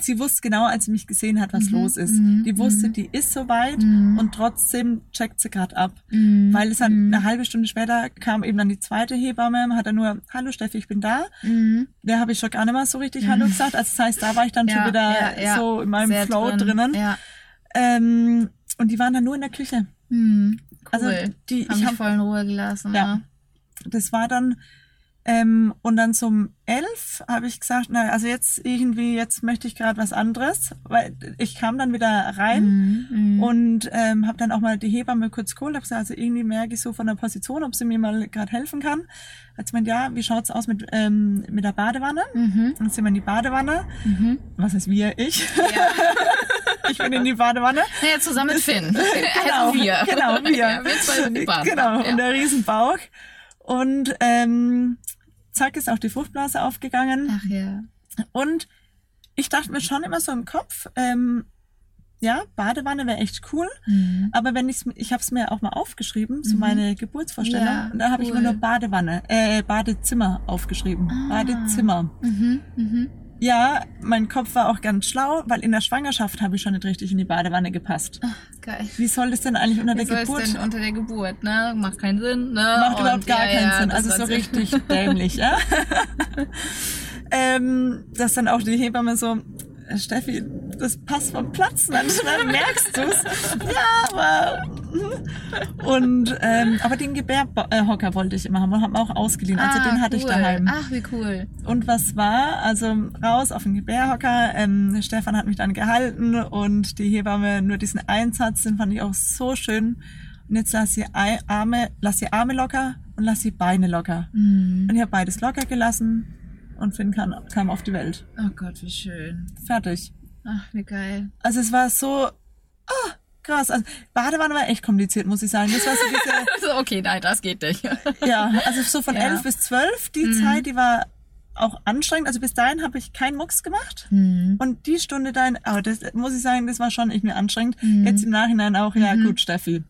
sie wusste genau, als sie mich gesehen hat, was Mhm, los ist. mhm, Die wusste, mhm. die ist soweit Mhm. und trotzdem checkt sie gerade ab. Mhm. Weil es dann Mhm. eine halbe Stunde später kam eben dann die zweite Hebamme, hat dann nur, hallo Steffi, ich bin da. Der habe ich schon gar nicht mehr so richtig Hallo gesagt. Also das heißt, da war ich dann schon Ja, wieder ja, ja. so in meinem Sehr Flow drin. drinnen. Ähm, und die waren dann nur in der Küche. Mhm. Cool. Also die, Haben ich habe voll in Ruhe gelassen. Ja. das war dann ähm, und dann zum elf habe ich gesagt, na also jetzt irgendwie jetzt möchte ich gerade was anderes, weil ich kam dann wieder rein Mhm. Mhm. und ähm, habe dann auch mal die Hebamme kurz geholt, habe gesagt, also irgendwie merke ich so von der Position, ob sie mir mal gerade helfen kann. Als meint, ja, wie schaut's aus mit ähm, mit der Badewanne? Mhm. Dann sind wir in die Badewanne. Mhm. Was heißt wir? Ich. Ja. Ich bin in die Badewanne. Naja, zusammen mit Finn. Genau, also wir. genau, wir. Ja, wir zwei sind die Bahn. Genau, ja. und der Riesenbauch. Und ähm, zack ist auch die Fruchtblase aufgegangen. Ach ja. Und ich dachte mir schon immer so im Kopf, ähm, ja, Badewanne wäre echt cool. Mhm. Aber wenn ich's, ich habe es mir auch mal aufgeschrieben, so Mhm. meine Geburtsvorstellung, Ja, und da habe ich cool. mir nur Badewanne, äh, Badezimmer aufgeschrieben. Ah. Badezimmer. Mhm. Ja, mein Kopf war auch ganz schlau, weil in der Schwangerschaft habe ich schon nicht richtig in die Badewanne gepasst. Geil. Wie soll das denn eigentlich unter Wie der soll es Geburt? denn unter der Geburt, ne? Macht keinen Sinn, ne? Macht Und überhaupt gar ja, keinen ja, Sinn. Also so richtig dämlich, ja. ähm, dass dann auch die Hebamme so, "Äh, Steffi, das passt vom Platz, manchmal merkst du's. Ja, aber. Und ähm, aber den Gebärhocker wollte ich immer haben und haben auch ausgeliehen. Also Ah, den hatte ich cool. daheim. Ach, wie cool. Und was war? Also raus auf den Gebärhocker. Ähm, Stefan hat mich dann gehalten und die Hebamme nur diesen Einsatz, den fand ich auch so schön. Und jetzt lass die Arme, lass die Arme locker und lass die Beine locker. Mhm. Und ich habe beides locker gelassen und Finn kam, kam auf die Welt. Oh Gott, wie schön. Fertig. Ach, wie geil. Also es war so ah, krass. Also Badewanne war echt kompliziert, muss ich sagen. Das war so diese, So, okay, nein, das geht nicht. ja, also so von Ja. elf bis zwölf die Mhm. Zeit, die war auch anstrengend. Also bis dahin habe ich keinen Mucks gemacht. Mhm. Und die Stunde dann, aber das muss ich sagen, das war schon irgendwie anstrengend. Mhm. Jetzt im Nachhinein auch, ja Mhm. gut, Steffi.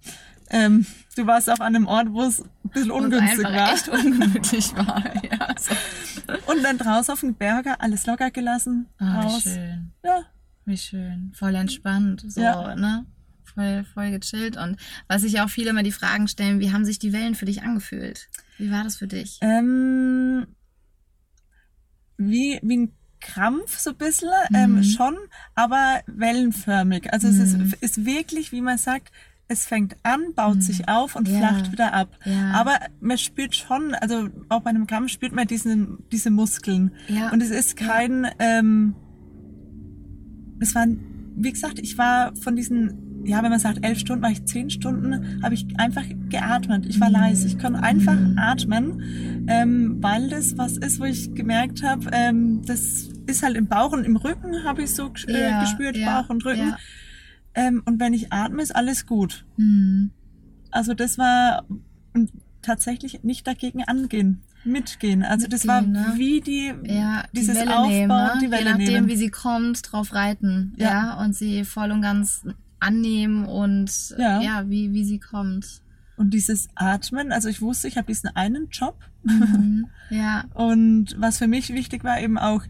Ähm, du warst auch an einem Ort, wo es ein bisschen ungünstig war. echt ungemütlich war. Ja, so. Und dann draußen auf dem Berger alles locker gelassen. Ah, wie schön. Ja. Wie schön. Voll entspannt. So, Ja. ne? Voll, voll gechillt. Und was sich auch viele immer die Fragen stellen, wie haben sich die Wellen für dich angefühlt? Wie war das für dich? Ähm, wie, wie ein Krampf so ein bisschen, Mhm. ähm, schon, aber wellenförmig. Also es Mhm. ist, ist wirklich, wie man sagt, es fängt an, baut Mhm. sich auf und Ja. flacht wieder ab. Ja. Aber man spürt schon, also auch bei einem Krampf spürt man diesen, diese Muskeln. Ja. Und es ist kein, ähm, es waren, wie gesagt, ich war von diesen, ja, wenn man sagt elf Stunden, war ich zehn Stunden, habe ich einfach geatmet. Ich war leise. Ich konnte einfach atmen, ähm, weil das was ist, wo ich gemerkt habe, ähm, das ist halt im Bauch und im Rücken habe ich so äh, Ja, gespürt, ja, Bauch und Rücken. ja. Ähm, und wenn ich atme, ist alles gut. Mhm. Also das war und tatsächlich nicht dagegen angehen, mitgehen. Also das war Mitgehen, ne? wie die Ja, die dieses Welle Aufbauen, nehmen, ne? die Welle Je nachdem, nehmen. wie sie kommt, drauf reiten. Ja. Ja. Und sie voll und ganz annehmen und Ja. ja, wie, wie sie kommt. Und dieses Atmen, also ich wusste, ich habe diesen einen Job. Mhm. Ja. Und was für mich wichtig war, eben auch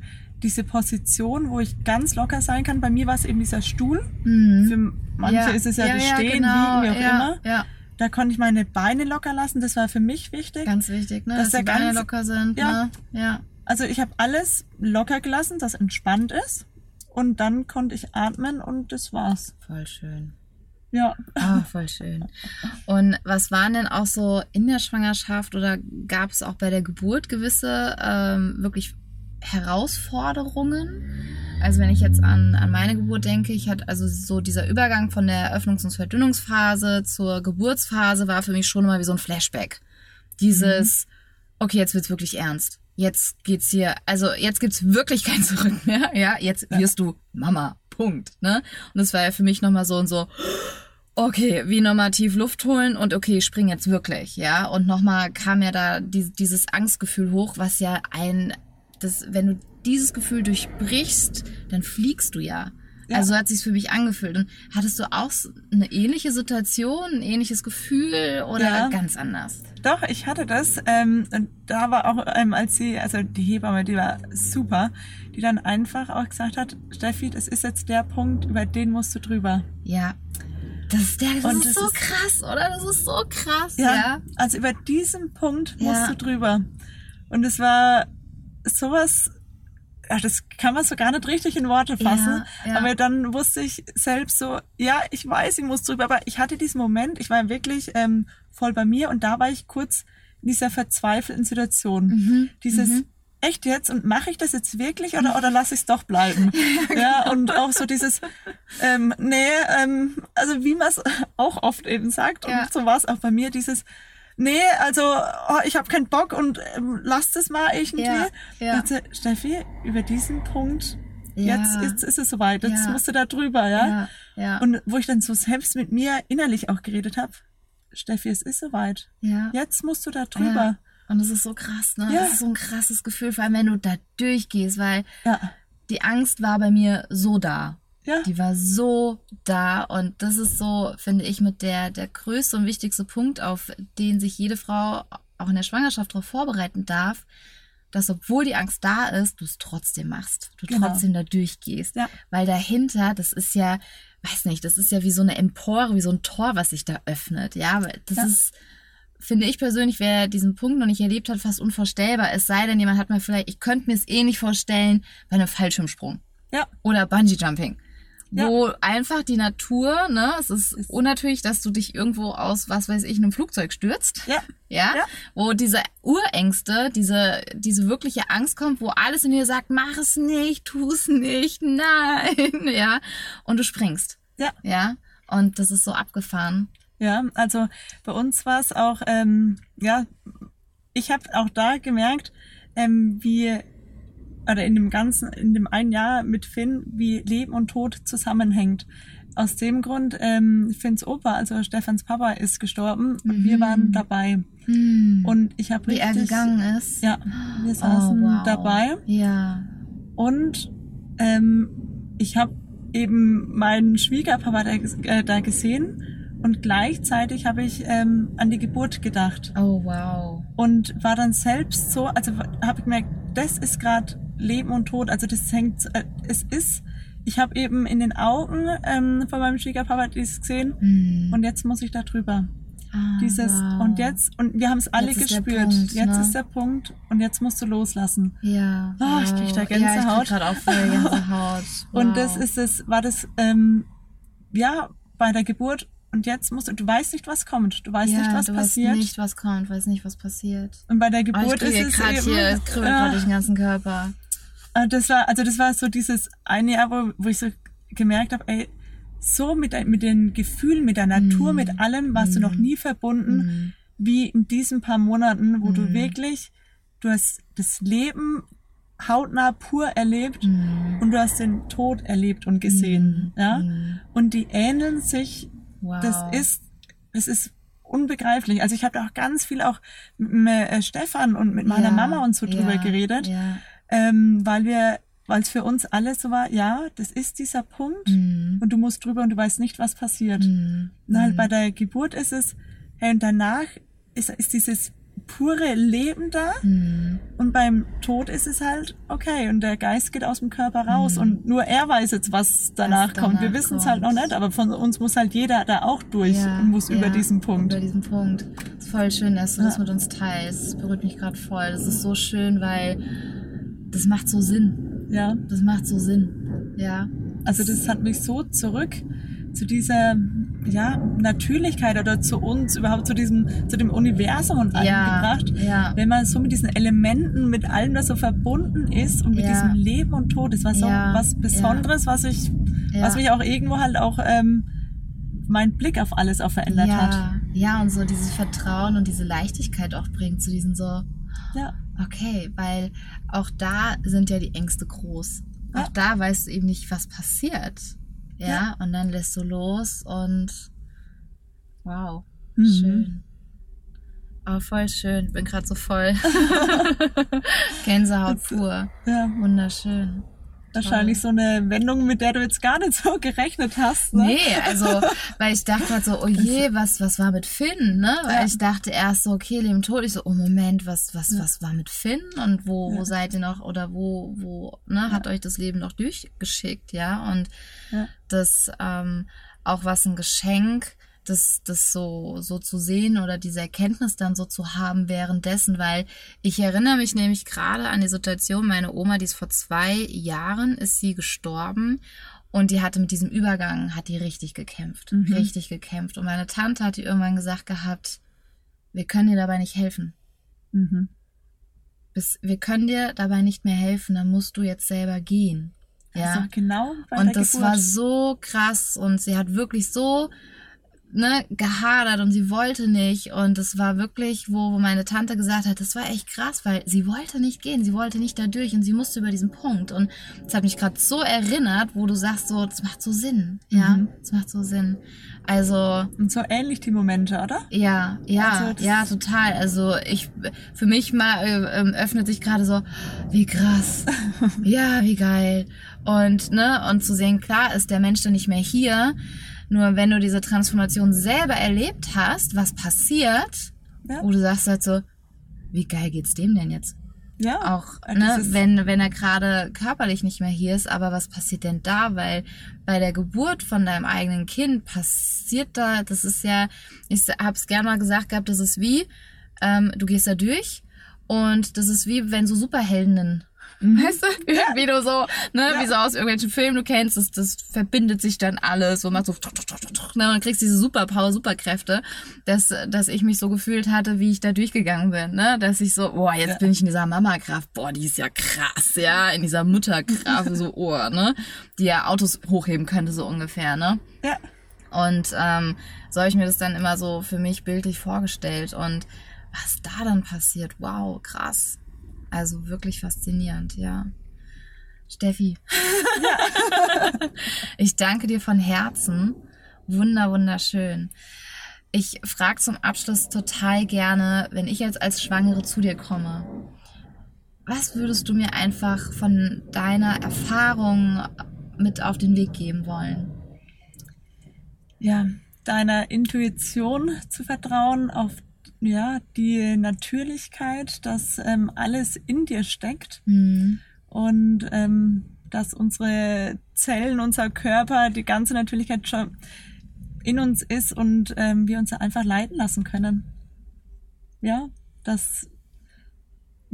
diese Position, wo ich ganz locker sein kann. Bei mir war es eben dieser Stuhl. Mhm. Für manche Ja. ist es ja, Ja, das Stehen, genau. Liegen, wie auch Ja, immer. Ja, Da konnte ich meine Beine locker lassen. Das war für mich wichtig. ganz wichtig, ne? Dass Dass, die Beine ganz- locker sind. Ja. Ne? Ja. Also ich habe alles locker gelassen, das entspannt ist. Und dann konnte ich atmen und das war's. Voll schön. Ja. Ah, voll schön. Und was waren denn auch so in der Schwangerschaft oder gab es auch bei der Geburt gewisse ähm, wirklich Herausforderungen? Also wenn ich jetzt an, an meine Geburt denke, ich hatte also so dieser Übergang von der Öffnungs- und Verdünnungsphase zur Geburtsphase war für mich schon immer wie so ein Flashback. Dieses, okay, jetzt wird's wirklich ernst. Jetzt geht's hier, also jetzt gibt's wirklich kein Zurück mehr. Ja, jetzt wirst du Mama. Punkt. Ne? Und das war ja für mich nochmal so und so, okay, wie nochmal tief Luft holen und okay, spring jetzt wirklich, ja. Und nochmal kam ja da die, dieses Angstgefühl hoch, was ja ein, das, wenn du dieses Gefühl durchbrichst, dann fliegst du ja. Ja. Also so hat sich's für mich angefühlt. Und hattest du auch eine ähnliche Situation, ein ähnliches Gefühl oder Ja. ganz anders? Doch, ich hatte das. Ähm, und da war auch, ähm, als sie, also die Hebamme, die war super, die dann einfach auch gesagt hat, Steffi, das ist jetzt der Punkt, über den musst du drüber. Ja. Das ist, der, das Und ist das so ist- krass, oder? Das ist so krass, Ja, ja. also über diesen Punkt musst Ja. du drüber. Und es war sowas, ja, das kann man so gar nicht richtig in Worte fassen. Ja, ja. Aber dann wusste ich selbst so, ja, ich weiß, ich muss drüber, aber ich hatte diesen Moment, ich war wirklich ähm, voll bei mir und da war ich kurz in dieser verzweifelten Situation. Mhm. Dieses echt jetzt und mache ich das jetzt wirklich oder oder lasse ich es doch bleiben? ja, und auch so dieses ähm, nee, ähm, also wie man es auch oft eben sagt Ja. und so war es auch bei mir dieses nee, also oh, ich habe keinen Bock und ähm, lass das mal irgendwie. Ja, ja. Jetzt, äh, Steffi, über diesen Punkt Ja. jetzt, jetzt ist es soweit, jetzt Ja. musst du da drüber, ja? Ja, ja. Und wo ich dann so selbst mit mir innerlich auch geredet habe, Steffi, es ist soweit. ja. Jetzt musst du da drüber. Und das ist so krass, ne? Ja. Das ist so ein krasses Gefühl, vor allem wenn du da durchgehst, weil Ja. die Angst war bei mir so da. Ja. Die war so da und das ist so, finde ich, mit der, der größte und wichtigste Punkt, auf den sich jede Frau auch in der Schwangerschaft darauf vorbereiten darf, dass obwohl die Angst da ist, du es trotzdem machst, du Genau. trotzdem da durchgehst. Ja. Weil dahinter, das ist ja, weiß nicht, das ist ja wie so eine Empore, wie so ein Tor, was sich da öffnet. Ja, das Ja. ist, finde ich persönlich, wer diesen Punkt noch nicht erlebt hat, fast unvorstellbar. Es sei denn, jemand hat mir vielleicht, ich könnte mir es eh nicht vorstellen, bei einem Fallschirmsprung Ja. oder Bungee Jumping. Ja. Wo einfach die Natur, ne, es ist unnatürlich, dass du dich irgendwo aus, was weiß ich, einem Flugzeug stürzt. Ja. Ja? Ja. Wo diese Urängste, diese, diese wirkliche Angst kommt, wo alles in dir sagt, mach es nicht, tu es nicht, nein, ja. Und du springst. Ja. Ja. Und das ist so abgefahren. Ja, also bei uns war es auch, ähm, ja, ich habe auch da gemerkt, ähm, wie, oder in dem ganzen, in dem einen Jahr mit Finn, wie Leben und Tod zusammenhängt. Aus dem Grund, ähm, Finns Opa, also Stefans Papa, ist gestorben und wir waren dabei. Und ich habe Wie richtig, er gegangen ist. ja, wir saßen oh, wow. dabei Ja. und ähm, ich habe eben meinen Schwiegerpapa da, äh, da gesehen und gleichzeitig habe ich ähm, an die Geburt gedacht Oh, wow. und war dann selbst so, also habe ich gemerkt, das ist gerade Leben und Tod, also das hängt, äh, es ist, ich habe eben in den Augen ähm, von meinem Schwiegerpapa dies gesehen Hm. und jetzt muss ich da drüber. Ah, Dieses wow. und jetzt und wir haben es alle Jetzt gespürt. Punkt, jetzt ne? ist der Punkt und jetzt musst du loslassen. Ja. Oh, ich krieg da wow. Ja, ich Gänsehaut. krieg Gänsehaut. Und Wow. das ist es, war das, ähm, ja, bei der Geburt. Und jetzt musst du, du weißt nicht, was kommt. Du weißt ja, nicht, was du passiert. Weißt nicht, was kommt, weiß nicht, was passiert. Und bei der Oh, ich Geburt ist es gerade eben, hier, es kribbelt ja, gerade durch den ganzen Körper. äh, das war, also das war so dieses eine Jahr, wo, wo ich so gemerkt habe, ey, so mit, mit den Gefühlen, mit der Natur, Mhm. mit allem warst du noch nie verbunden, Mhm. wie in diesen paar Monaten, wo du Mhm. wirklich, du hast das Leben hautnah pur erlebt Mhm. und du hast den Tod erlebt und gesehen, ja. Und die ähneln sich Wow. das ist, das ist unbegreiflich. Also ich habe da auch ganz viel auch mit äh, Stefan und mit meiner Ja, Mama und so drüber ja, geredet, Ja. ähm, weil wir, weil es für uns alle so war, ja, das ist dieser Punkt Mhm. und du musst drüber und du weißt nicht, was passiert. Mhm. Und halt bei der Geburt ist es, hey, und danach ist, ist dieses pure Leben da Mhm. und beim Tod ist es halt, okay, und der Geist geht aus dem Körper raus und nur er weiß jetzt, was danach Mhm. Was kommt. Wir danach wissen es halt noch nicht, aber von uns muss halt jeder da auch durch Ja, und muss über ja, diesen Punkt. Über diesen Punkt. ist voll schön, dass du das Ja. mit uns teilst. Das berührt mich gerade voll. Das ist so schön, weil das macht so Sinn. Ja, Das macht so Sinn. Ja. also das hat mich so zurück zu dieser ja, Natürlichkeit oder zu uns, überhaupt zu diesem, zu dem Universum und allem Ja, gebracht. ja. Wenn man so mit diesen Elementen, mit allem, das so verbunden ist und mit Ja. diesem Leben und Tod, das war so was Besonderes, was ich, was mich auch irgendwo halt auch ähm, mein Blick auf alles auch verändert hat. ja, und so dieses Vertrauen und diese Leichtigkeit auch bringt zu diesen so, Ja, okay, weil auch da sind ja die Ängste groß. Auch da weißt du eben nicht, was passiert. Ja, Ja. und dann lässt du los und wow, Mhm. schön. Oh, voll schön. Bin gerade so voll. Gänsehaut pur. ja. Wunderschön. Wahrscheinlich so eine Wendung, mit der du jetzt gar nicht so gerechnet hast. Ne? Nee, also, weil ich dachte halt so, oh je, was, was war mit Finn, ne? Weil Ja. ich dachte erst so, okay, Leben tot. Ich so, oh Moment, was, was, Ja. was war mit Finn? Und wo, wo Ja. seid ihr noch, oder wo, wo, ne, hat euch das Leben noch durchgeschickt, ja? Und das, ähm, auch was ein Geschenk, das, das so, so zu sehen oder diese Erkenntnis dann so zu haben währenddessen, weil ich erinnere mich nämlich gerade an die Situation, meine Oma, die ist vor zwei Jahren, ist sie gestorben und die hatte mit diesem Übergang, hat die richtig gekämpft, Mhm. richtig gekämpft. Und meine Tante hat die irgendwann gesagt gehabt, wir können dir dabei nicht helfen. Mhm. Bis, wir können dir dabei nicht mehr helfen, dann musst du jetzt selber gehen. Ja. Also genau Und das Geburt. war so krass und sie hat wirklich so ne, gehadert und sie wollte nicht. Und es war wirklich, wo, wo meine Tante gesagt hat, das war echt krass, weil sie wollte nicht gehen, sie wollte nicht da durch und sie musste über diesen Punkt. Und das hat mich gerade so erinnert, wo du sagst, so, das macht so Sinn. Ja, Mhm. das macht so Sinn. Also, Und so ähnlich die Momente, oder? ja, ja, Also das- ja, total. Also ich, für mich mal äh, ähm, öffnet sich gerade so, wie krass, ja, wie geil. Und ne, und zu sehen, klar ist der Mensch dann nicht mehr hier. Nur wenn du diese Transformation selber erlebt hast, was passiert, Ja. wo du sagst halt so, wie geil geht's dem denn jetzt? Ja. Auch, ne, wenn, wenn er gerade körperlich nicht mehr hier ist, aber was passiert denn da? Weil bei der Geburt von deinem eigenen Kind passiert da, das ist ja, ich hab's gern mal gesagt gehabt, das ist wie, ähm, du gehst da durch und das ist wie, wenn so Superheldinnen Weißt du, wie, wie du so, ne, Ja. wie so aus irgendwelchen Filmen du kennst, das, das verbindet sich dann alles und macht so, tuck, tuck, tuck, tuck, ne, und kriegst diese Superpower, Superkräfte, dass, dass ich mich so gefühlt hatte, wie ich da durchgegangen bin, ne, dass ich so, boah, jetzt Ja. bin ich in dieser Mama-Kraft, boah, die ist ja krass, ja, in dieser Mutterkraft, so, oh, ne, die ja Autos hochheben könnte, so ungefähr, ne. ja. Und ähm, so habe ich mir das dann immer so für mich bildlich vorgestellt. Und was da dann passiert, wow, krass. Also wirklich faszinierend, ja. Steffi. ich danke dir von Herzen. Wunder, wunderschön. Ich frage zum Abschluss total gerne, wenn ich jetzt als Schwangere zu dir komme, was würdest du mir einfach von deiner Erfahrung mit auf den Weg geben wollen? ja, deiner Intuition zu vertrauen, auf ja, die Natürlichkeit, dass ähm, alles in dir steckt Mhm. und ähm, dass unsere Zellen, unser Körper, die ganze Natürlichkeit schon in uns ist und ähm, wir uns einfach leiten lassen können. Ja, dass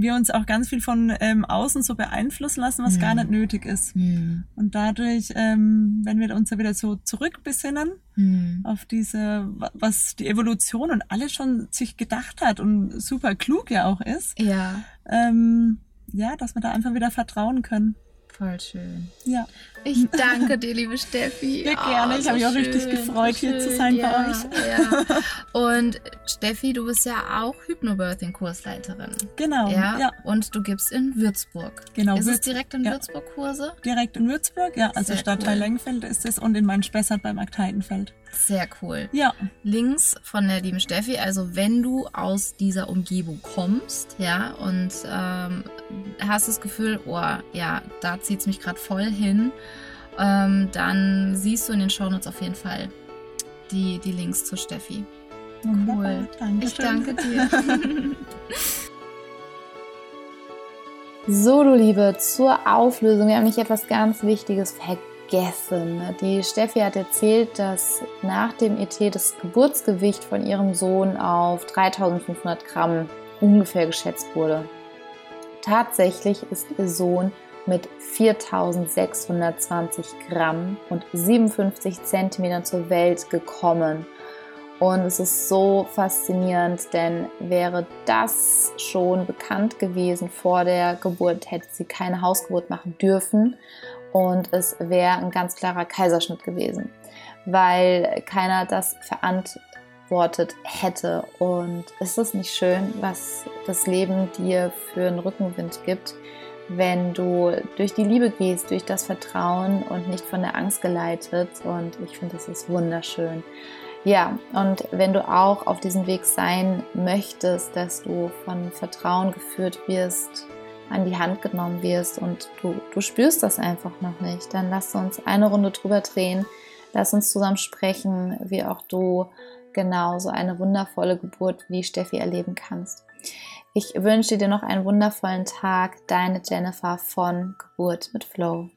wir uns auch ganz viel von ähm, außen so beeinflussen lassen, was Mhm. gar nicht nötig ist. Mhm. Und dadurch, ähm, wenn wir uns da wieder so zurückbesinnen Mhm. auf diese, wa- was die Evolution und alles schon sich gedacht hat und super klug ja auch ist, Ja, ähm, ja, dass wir da einfach wieder vertrauen können. Voll schön. Ja. Ich danke dir, liebe Steffi. Ja, gerne. Ich habe mich auch richtig gefreut, hier zu sein bei ja, euch. Ja. Und Steffi, du bist ja auch Hypnobirthing-Kursleiterin. Genau. Ja? Ja. Und du gibst in Würzburg. Genau, Ist es Würz- direkt in. Würzburg Kurse? Direkt in Würzburg, ja, also Sehr Stadtteil cool. Lengfeld ist es und in meinem Spessart beim Akteitenfeld. Sehr cool. Ja, Links von der lieben Steffi. Also wenn du aus dieser Umgebung kommst, ja, und ähm, hast das Gefühl, oh, ja, da zieht's mich gerade voll hin, ähm, dann siehst du in den Shownotes auf jeden Fall die, die Links zu Steffi. wunderbar. Dankeschön. Ich danke dir. So, du Liebe, zur Auflösung. Wir haben nicht etwas ganz Wichtiges vergessen. Die Steffi hat erzählt, dass nach dem ET das Geburtsgewicht von ihrem Sohn auf 3500 Gramm ungefähr geschätzt wurde. Tatsächlich ist ihr Sohn mit 4620 Gramm und 57 Zentimetern zur Welt gekommen. Und es ist so faszinierend, denn wäre das schon bekannt gewesen vor der Geburt, hätte sie keine Hausgeburt machen dürfen. Und es wäre ein ganz klarer Kaiserschnitt gewesen, weil keiner das verantwortet hätte. Und ist es nicht schön, was das Leben dir für einen Rückenwind gibt, wenn du durch die Liebe gehst, durch das Vertrauen und nicht von der Angst geleitet. Und ich finde, das ist wunderschön. Ja, und wenn du auch auf diesem Weg sein möchtest, dass du von Vertrauen geführt wirst, an die Hand genommen wirst und du, du spürst das einfach noch nicht, dann lass uns eine Runde drüber drehen. Lass uns zusammen sprechen, wie auch du genau so eine wundervolle Geburt wie Steffi erleben kannst. Ich wünsche dir noch einen wundervollen Tag. Deine Jennifer von Geburt mit Flow.